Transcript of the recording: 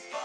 ground,